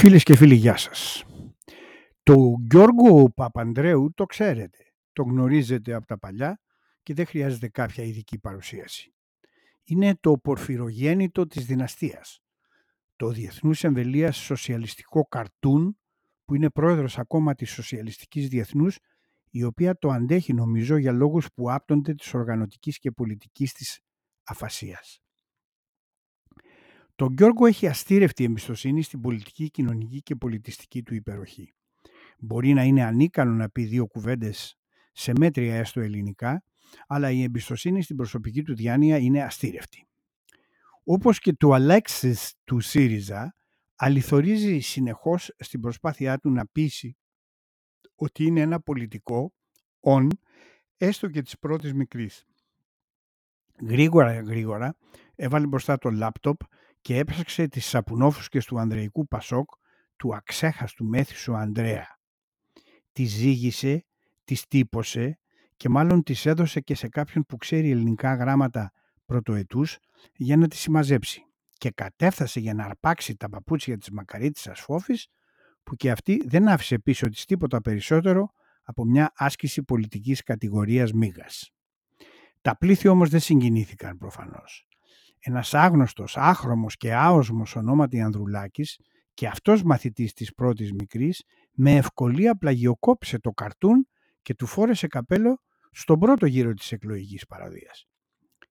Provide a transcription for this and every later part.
Φίλες και φίλοι, γεια σας. Το Γιώργο Παπανδρέου το ξέρετε, το γνωρίζετε από τα παλιά και δεν χρειάζεται κάποια ειδική παρουσίαση. Είναι το πορφυρογέννητο της δυναστείας, το Διεθνούς Εμβελίας Σοσιαλιστικό Καρτούν, που είναι πρόεδρος ακόμα της Σοσιαλιστικής Διεθνούς, η οποία το αντέχει νομίζω για λόγους που άπτονται της οργανωτικής και πολιτικής της αφασίας. Το Γιώργο έχει αστήρευτη εμπιστοσύνη στην πολιτική, κοινωνική και πολιτιστική του υπεροχή. Μπορεί να είναι ανίκανο να πει δύο κουβέντες σε μέτρια έστω ελληνικά, αλλά η εμπιστοσύνη στην προσωπική του διάνοια είναι αστήρευτη. Όπως και του Αλέξης του ΣΥΡΙΖΑ, αληθορίζει συνεχώς στην προσπάθειά του να πείσει ότι είναι ένα πολιτικό «on», έστω και της πρώτης μικρής. Γρήγορα γρήγορα έβαλε μπροστά το λάπτοπ και έψαξε τις σαπουνόφουσκες του Ανδρεϊκού Πασόκ του αξέχαστου μέθησου Ανδρέα. Τη ζήγησε, της τύπωσε και μάλλον τις έδωσε και σε κάποιον που ξέρει ελληνικά γράμματα πρωτοετούς για να τη συμμαζέψει και κατέφθασε για να αρπάξει τα παπούτσια της μακαρίτης Ασφόφης που και αυτή δεν άφησε πίσω της τίποτα περισσότερο από μια άσκηση πολιτικής κατηγορίας μίγας. Τα πλήθη όμως δεν συγκινήθηκαν προφανώς ένας άγνωστος, άχρωμος και άοσμος ονόματι Ανδρουλάκης και αυτός μαθητής της πρώτης μικρής με ευκολία πλαγιοκόπησε το καρτούν και του φόρεσε καπέλο στον πρώτο γύρο της εκλογικής παραδείας.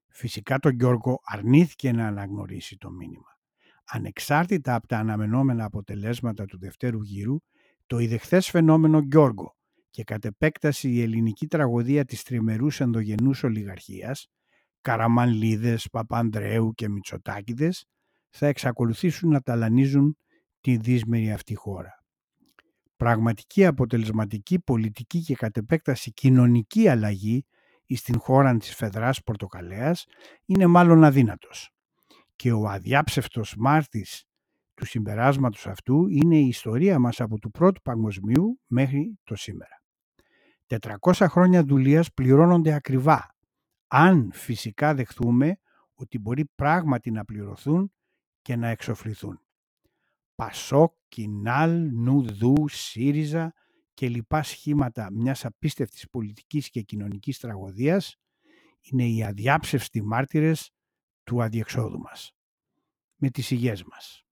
Φυσικά τον Γιώργο αρνήθηκε να αναγνωρίσει το μήνυμα. Ανεξάρτητα από τα αναμενόμενα αποτελέσματα του δευτέρου γύρου, το ιδεχθές φαινόμενο Γιώργο και κατ' επέκταση η ελληνική τραγωδία της τριμερούς ενδογενούς ολιγαρχίας Καραμανλίδες, Παπανδρέου και Μητσοτάκηδες θα εξακολουθήσουν να ταλανίζουν τη δύσμερη αυτή χώρα. Πραγματική αποτελεσματική πολιτική και κατ' επέκταση κοινωνική αλλαγή στην χώρα της Φεδράς Πορτοκαλέας είναι μάλλον αδύνατος. Και ο αδιάψευτος μάρτης του συμπεράσματος αυτού είναι η ιστορία μας από του πρώτου παγκοσμίου μέχρι το σήμερα. 400 χρόνια δουλείας πληρώνονται ακριβά αν φυσικά δεχθούμε ότι μπορεί πράγματι να πληρωθούν και να εξοφληθούν. Πασόκ, Κινάλ, Νουδού, ΣΥΡΙΖΑ και λοιπά σχήματα μιας απίστευτης πολιτικής και κοινωνικής τραγωδίας είναι οι αδιάψευστοι μάρτυρες του αδιεξόδου μας. Με τις υγιές μας.